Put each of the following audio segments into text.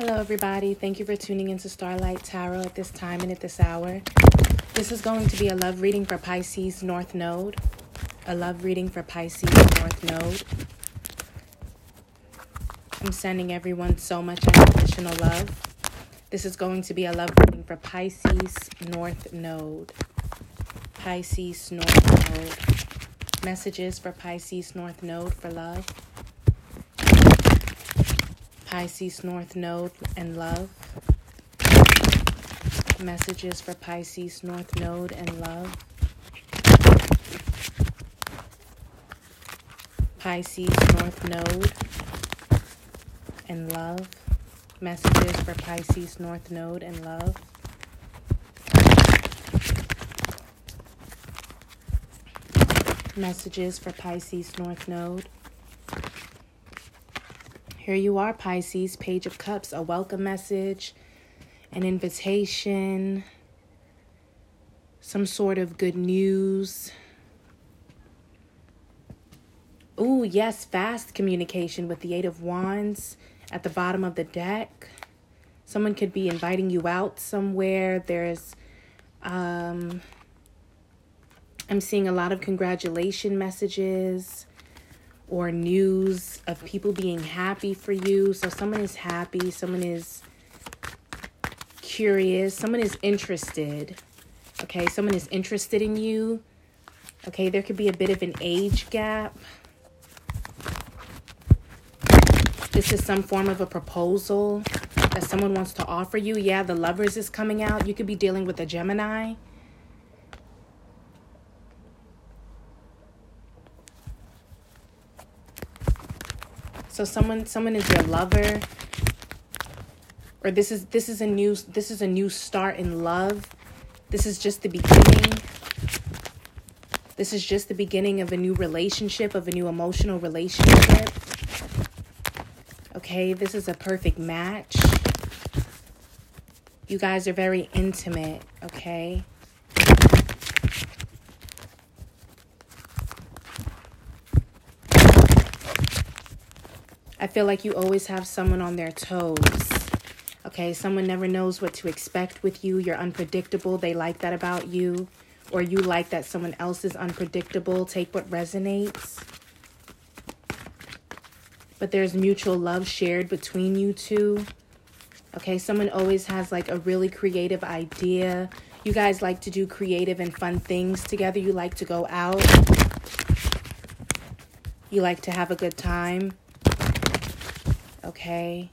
Hello, everybody. Thank you for tuning into Starlight Tarot at this time and at this hour. This is going to be a love reading for Pisces North Node. A love reading for Pisces North Node. I'm sending everyone so much unconditional love. This is going to be a love reading for Pisces North Node. Pisces North Node. Messages for Pisces North Node for love. Pisces North Node and love. Messages for Pisces North Node and love. Pisces North Node and love. Messages for Pisces North Node and love. Messages for Pisces North Node. Here you are, Pisces, Page of Cups, a welcome message, an invitation, some sort of good news. Oh, yes, fast communication with the Eight of Wands at the bottom of the deck. Someone could be inviting you out somewhere. There's, um, I'm seeing a lot of congratulation messages or news of people being happy for you. So someone is happy, someone is curious, someone is interested. Okay, someone is interested in you. Okay, there could be a bit of an age gap. This is some form of a proposal that someone wants to offer you. Yeah, the lovers is coming out. You could be dealing with a Gemini. So someone someone is your lover or this is this is a new this is a new start in love. This is just the beginning. This is just the beginning of a new relationship, of a new emotional relationship. Okay, this is a perfect match. You guys are very intimate, okay? I feel like you always have someone on their toes. Okay, someone never knows what to expect with you. You're unpredictable. They like that about you. Or you like that someone else is unpredictable. Take what resonates. But there's mutual love shared between you two. Okay, someone always has like a really creative idea. You guys like to do creative and fun things together. You like to go out. You like to have a good time okay?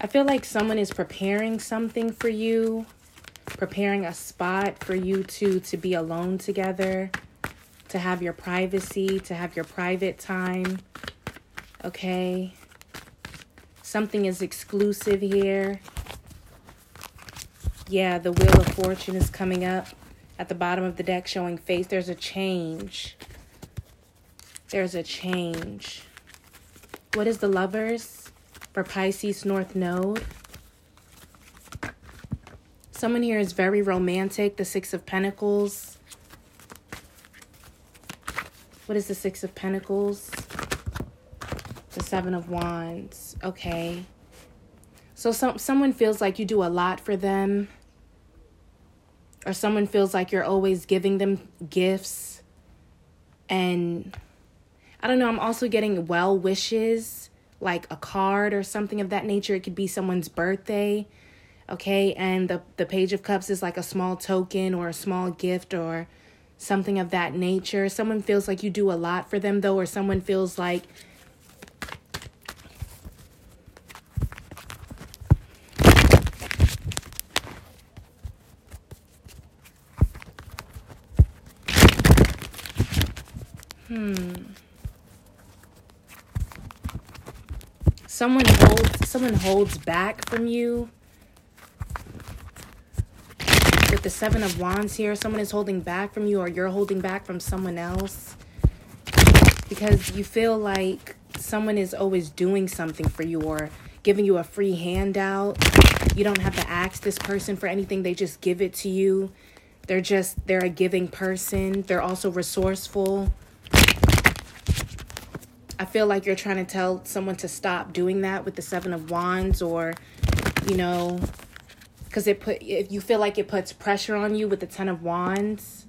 I feel like someone is preparing something for you, preparing a spot for you two to be alone together, to have your privacy, to have your private time. Okay? Something is exclusive here. Yeah, the Wheel of Fortune is coming up at the bottom of the deck showing face. There's a change. There's a change. What is the Lovers for Pisces North Node? Someone here is very romantic. The Six of Pentacles. What is the Six of Pentacles? The Seven of Wands. Okay. So some someone feels like you do a lot for them or someone feels like you're always giving them gifts and I don't know, I'm also getting well wishes like a card or something of that nature. It could be someone's birthday. Okay? And the the page of cups is like a small token or a small gift or something of that nature. Someone feels like you do a lot for them though or someone feels like Someone holds someone holds back from you. With the 7 of wands here, someone is holding back from you or you're holding back from someone else. Because you feel like someone is always doing something for you or giving you a free handout. You don't have to ask this person for anything, they just give it to you. They're just, they're a giving person. They're also resourceful. I feel like you're trying to tell someone to stop doing that with the Seven of Wands or, you know, because it put, if you feel like it puts pressure on you with the Ten of Wands,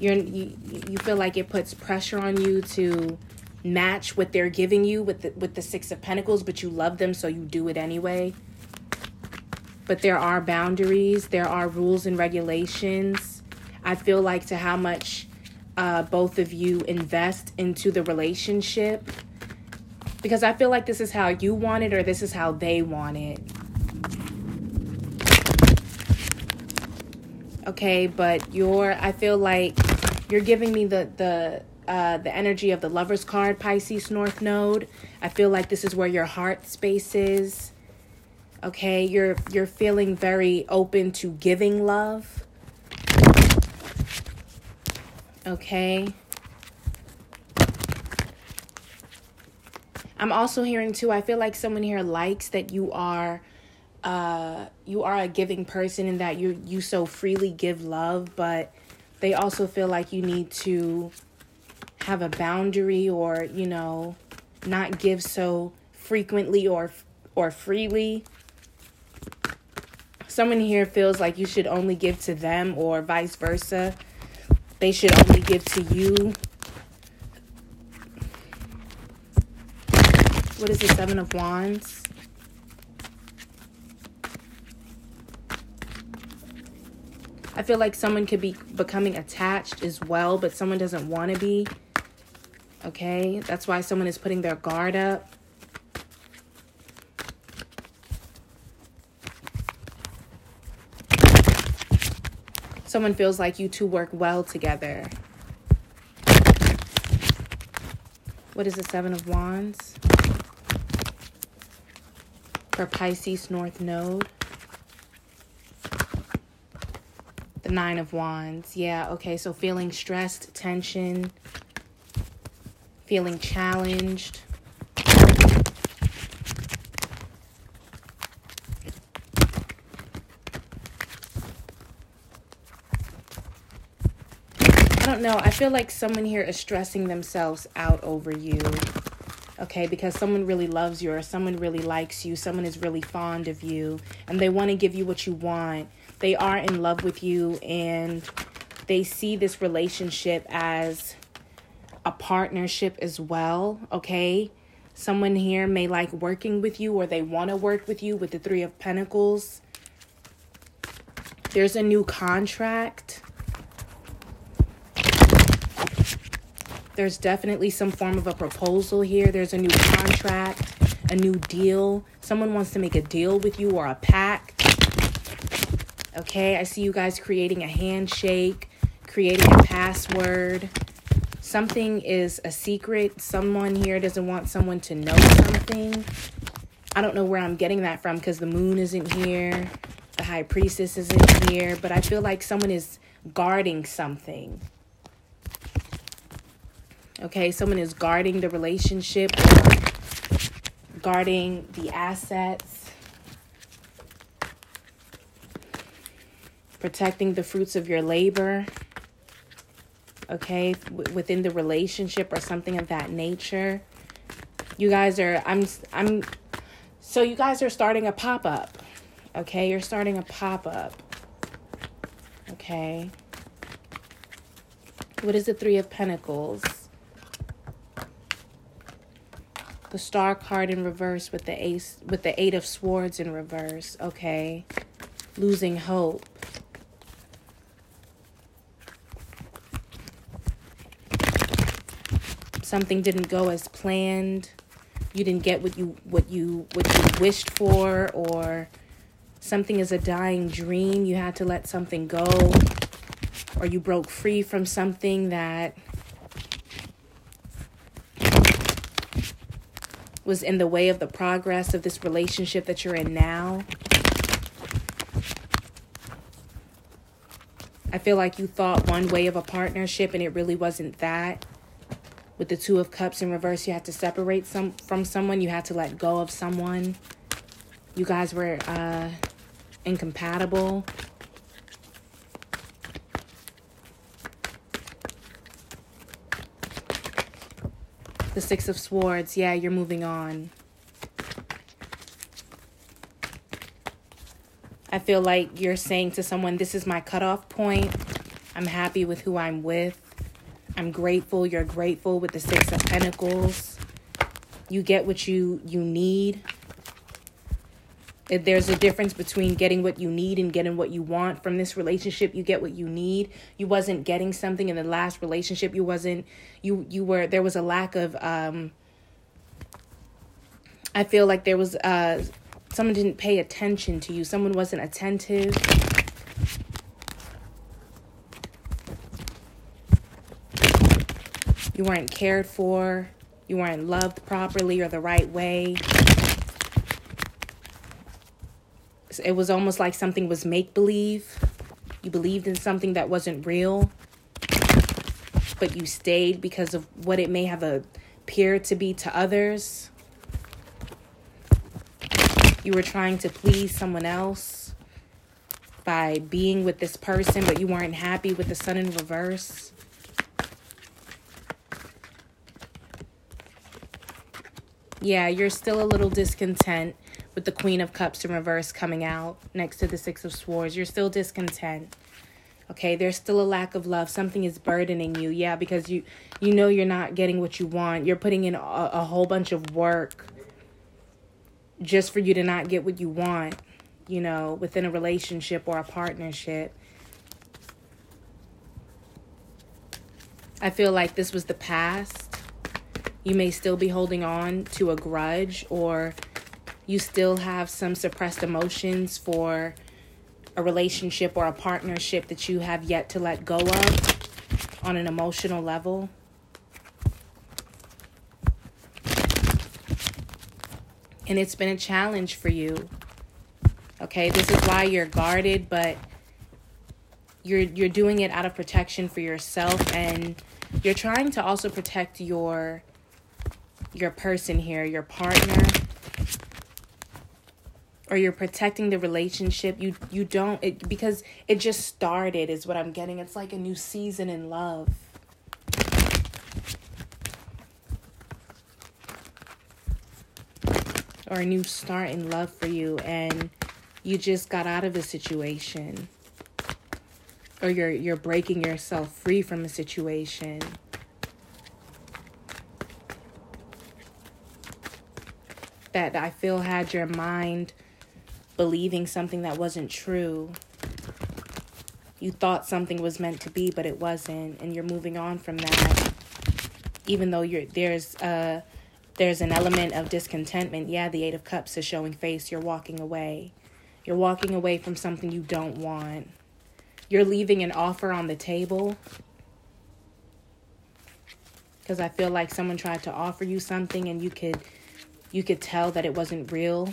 you're, you, you feel like it puts pressure on you to match what they're giving you with the, with the Six of Pentacles, but you love them, so you do it anyway. But there are boundaries, there are rules and regulations. I feel like to how much uh, both of you invest into the relationship because I feel like this is how you want it or this is how they want it. Okay, but you're I feel like you're giving me the the uh, the energy of the lover's card Pisces North Node. I feel like this is where your heart space is. Okay, you're you're feeling very open to giving love. Okay. I'm also hearing too, I feel like someone here likes that you are uh you are a giving person and that you you so freely give love, but they also feel like you need to have a boundary or, you know, not give so frequently or or freely. Someone here feels like you should only give to them or vice versa they should only give to you. What is the Seven of Wands? I feel like someone could be becoming attached as well, but someone doesn't want to be. Okay, that's why someone is putting their guard up. Someone feels like you two work well together. What is the Seven of Wands? For Pisces North Node. The Nine of Wands. Yeah, okay, so feeling stressed, tension, feeling challenged. Don't know. I feel like someone here is stressing themselves out over you. Okay, because someone really loves you or someone really likes you, someone is really fond of you, and they want to give you what you want. They are in love with you and they see this relationship as a partnership as well, okay? Someone here may like working with you or they want to work with you with the 3 of pentacles. There's a new contract There's definitely some form of a proposal here. There's a new contract, a new deal. Someone wants to make a deal with you or a pact. Okay, I see you guys creating a handshake, creating a password. Something is a secret. Someone here doesn't want someone to know something. I don't know where I'm getting that from because the moon isn't here, the high priestess isn't here, but I feel like someone is guarding something. Okay, someone is guarding the relationship, guarding the assets, protecting the fruits of your labor. Okay, w- within the relationship or something of that nature. You guys are I'm I'm so you guys are starting a pop-up. Okay, you're starting a pop-up. Okay. What is the 3 of pentacles? The star card in reverse with the ace with the eight of swords in reverse okay? Losing hope. Something didn't go as planned. You didn't get what you what you what you wished for or something is a dying dream. You had to let something go or you broke free from something that was in the way of the progress of this relationship that you're in now. I feel like you thought one way of a partnership and it really wasn't that. With the Two of Cups in reverse, you had to separate some from someone, you had to let go of someone. You guys were uh, incompatible. The Six of Swords, yeah, you're moving on. I feel like you're saying to someone, This is my cutoff point. I'm happy with who I'm with. I'm grateful. You're grateful with the Six of Pentacles. You get what you, you need. There's a difference between getting what you need and getting what you want from this relationship. You get what you need. You wasn't getting something in the last relationship. You wasn't you you were there was a lack of um I feel like there was uh someone didn't pay attention to you. Someone wasn't attentive. You weren't cared for. You weren't loved properly or the right way. It was almost like something was make believe. You believed in something that wasn't real, but you stayed because of what it may have appeared to be to others. You were trying to please someone else by being with this person, but you weren't happy with the sun in reverse. Yeah, you're still a little discontent with the Queen of Cups in reverse coming out next to the Six of Swords. You're still discontent. Okay, there's still a lack of love. Something is burdening you. Yeah, because you you know you're not getting what you want. You're putting in a, a whole bunch of work just for you to not get what you want, you know, within a relationship or a partnership. I feel like this was the past. You may still be holding on to a grudge or you still have some suppressed emotions for a relationship or a partnership that you have yet to let go of on an emotional level. And it's been a challenge for you. Okay, this is why you're guarded, but you're you're doing it out of protection for yourself and you're trying to also protect your your person here, your partner or you're protecting the relationship you you don't it, because it just started is what i'm getting. It's like a new season in love. Or a new start in love for you and you just got out of a situation. Or you're you're breaking yourself free from a situation. That I feel had your mind believing something that wasn't true. You thought something was meant to be, but it wasn't, and you're moving on from that. Even though you're there's a there's an element of discontentment. Yeah, the 8 of cups is showing face. You're walking away. You're walking away from something you don't want. You're leaving an offer on the table. Cuz I feel like someone tried to offer you something and you could you could tell that it wasn't real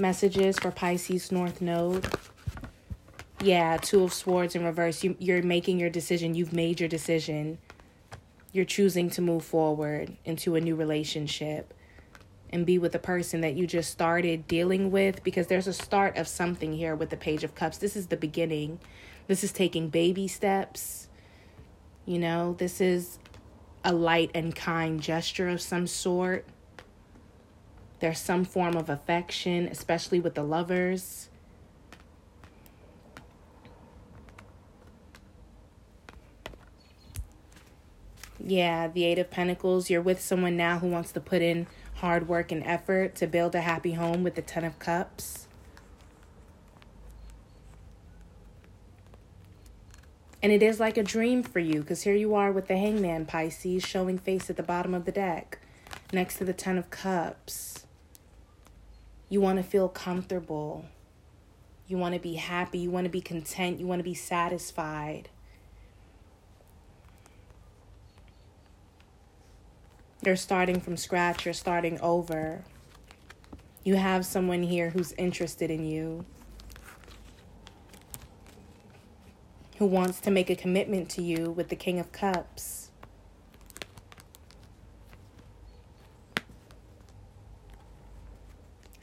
messages for Pisces North Node. Yeah, Two of Swords in reverse. You, you're making your decision. You've made your decision. You're choosing to move forward into a new relationship and be with the person that you just started dealing with because there's a start of something here with the Page of Cups. This is the beginning. This is taking baby steps. You know, this is a light and kind gesture of some sort. There's some form of affection, especially with the lovers. Yeah, the Eight of Pentacles. You're with someone now who wants to put in hard work and effort to build a happy home with the Ten of Cups. And it is like a dream for you because here you are with the Hangman Pisces showing face at the bottom of the deck next to the Ten of Cups. You want to feel comfortable. You want to be happy. You want to be content. You want to be satisfied. You're starting from scratch. You're starting over. You have someone here who's interested in you, who wants to make a commitment to you with the King of Cups.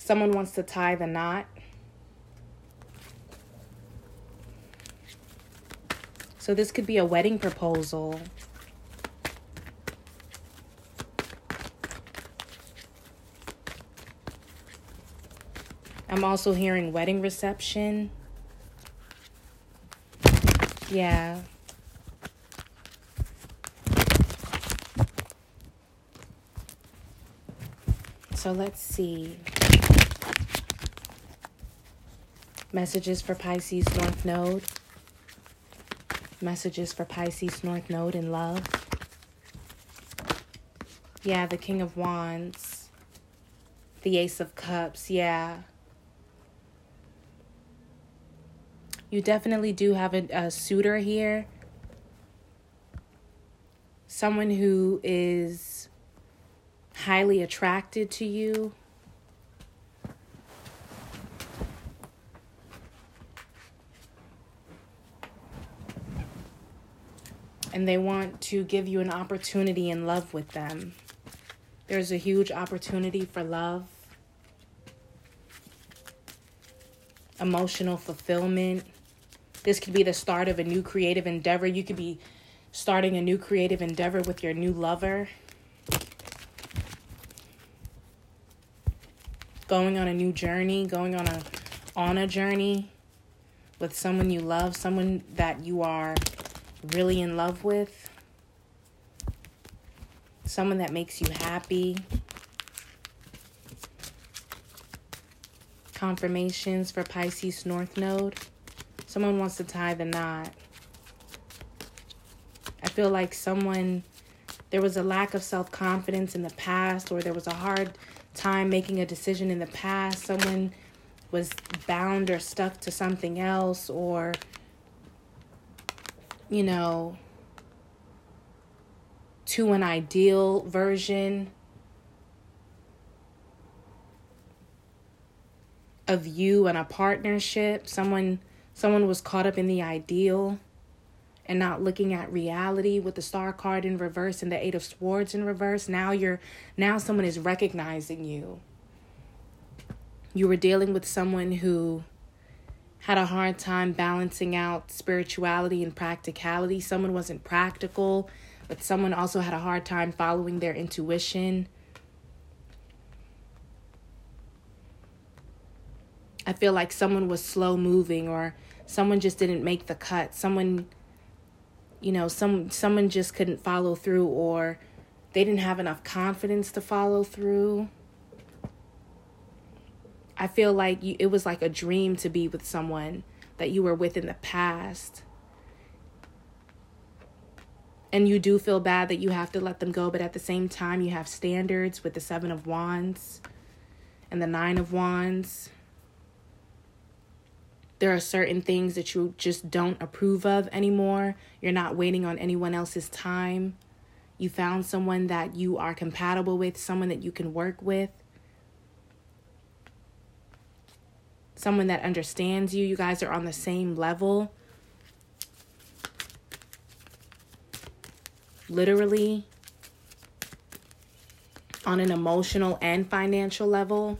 Someone wants to tie the knot. So this could be a wedding proposal. I'm also hearing wedding reception. Yeah. So let's see. Messages for Pisces North Node. Messages for Pisces North Node in love. Yeah, the King of Wands. The Ace of Cups. Yeah. You definitely do have a, a suitor here. Someone who is highly attracted to you. And they want to give you an opportunity in love with them. There's a huge opportunity for love, emotional fulfillment this could be the start of a new creative endeavor. You could be starting a new creative endeavor with your new lover. Going on a new journey, going on a on a journey with someone you love, someone that you are really in love with. Someone that makes you happy. Confirmations for Pisces North Node. Someone wants to tie the knot. I feel like someone, there was a lack of self confidence in the past, or there was a hard time making a decision in the past. Someone was bound or stuck to something else, or, you know, to an ideal version of you and a partnership. Someone Someone was caught up in the ideal and not looking at reality with the star card in reverse and the eight of swords in reverse. Now you're now someone is recognizing you. You were dealing with someone who had a hard time balancing out spirituality and practicality. Someone wasn't practical, but someone also had a hard time following their intuition. I feel like someone was slow moving or someone just didn't make the cut someone you know some someone just couldn't follow through or they didn't have enough confidence to follow through i feel like you, it was like a dream to be with someone that you were with in the past and you do feel bad that you have to let them go but at the same time you have standards with the 7 of wands and the 9 of wands there are certain things that you just don't approve of anymore. You're not waiting on anyone else's time. You found someone that you are compatible with, someone that you can work with, someone that understands you. You guys are on the same level. Literally, on an emotional and financial level.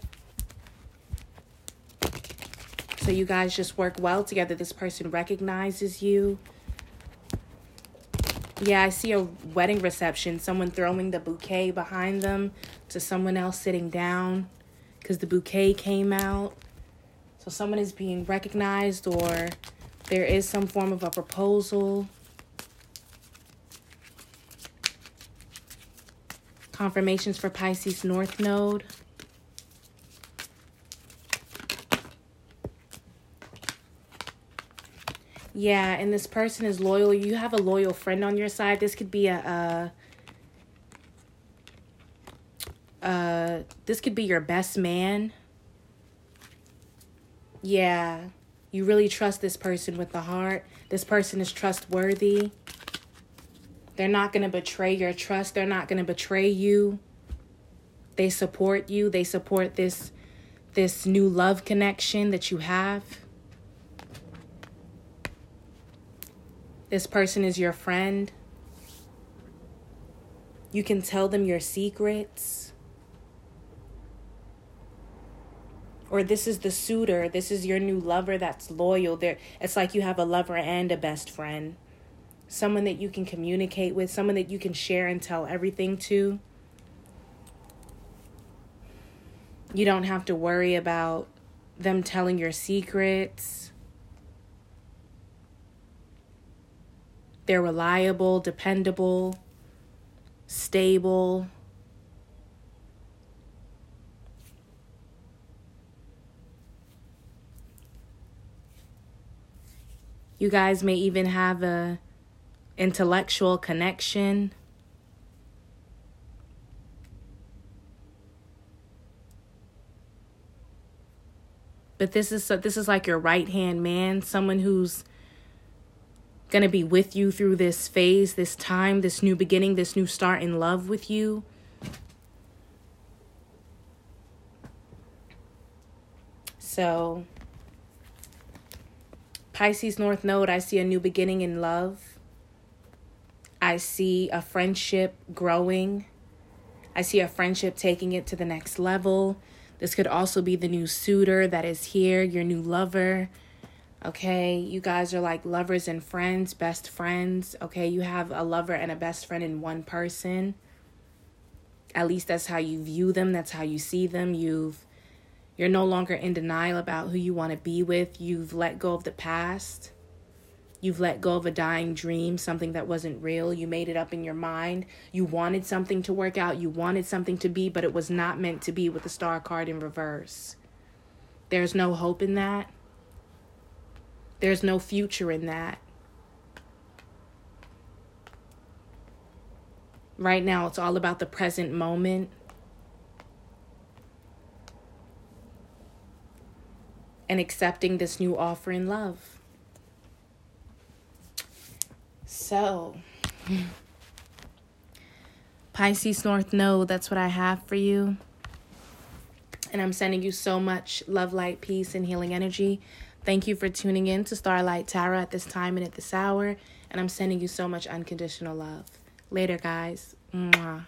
So you guys just work well together. This person recognizes you. Yeah, I see a wedding reception. Someone throwing the bouquet behind them to someone else sitting down because the bouquet came out. So someone is being recognized or there is some form of a proposal. Confirmations for Pisces North Node. Yeah, and this person is loyal. You have a loyal friend on your side. This could be a, uh, uh, this could be your best man. Yeah, you really trust this person with the heart. This person is trustworthy. They're not going to betray your trust. They're not going to betray you. They support you. They support this this new love connection that you have. This person is your friend. You can tell them your secrets. Or this is the suitor this is your new lover that's loyal there it's like you have a lover and a best friend. Someone that you can communicate with someone that you can share and tell everything to. You don't have to worry about them telling your secrets. They're reliable dependable stable You guys may even have a intellectual connection. But this is so, this is like your right-hand man, someone who's going to be with you through this phase, this time, this new beginning, this new start in love with you. So, Pisces North Node, I see a new beginning in love. I see a friendship growing. I see a friendship taking it to the next level. This could also be the new suitor that is here, your new lover. Okay, you guys are like lovers and friends, best friends. Okay, you have a lover and a best friend in one person. At least that's how you view them, that's how you see them. You've you're no longer in denial about who you want to be with. You've let go of the past. You've let go of a dying dream, something that wasn't real. You made it up in your mind. You wanted something to work out. You wanted something to be, but it was not meant to be with the star card in reverse. There's no hope in that. There's no future in that. Right now, it's all about the present moment. And accepting this new offer in love. So, Pisces North Node, that's what I have for you. And I'm sending you so much love, light, peace, and healing energy. Thank you for tuning in to Starlight Tarot at this time and at this hour. And I'm sending you so much unconditional love. Later, guys. Mwah.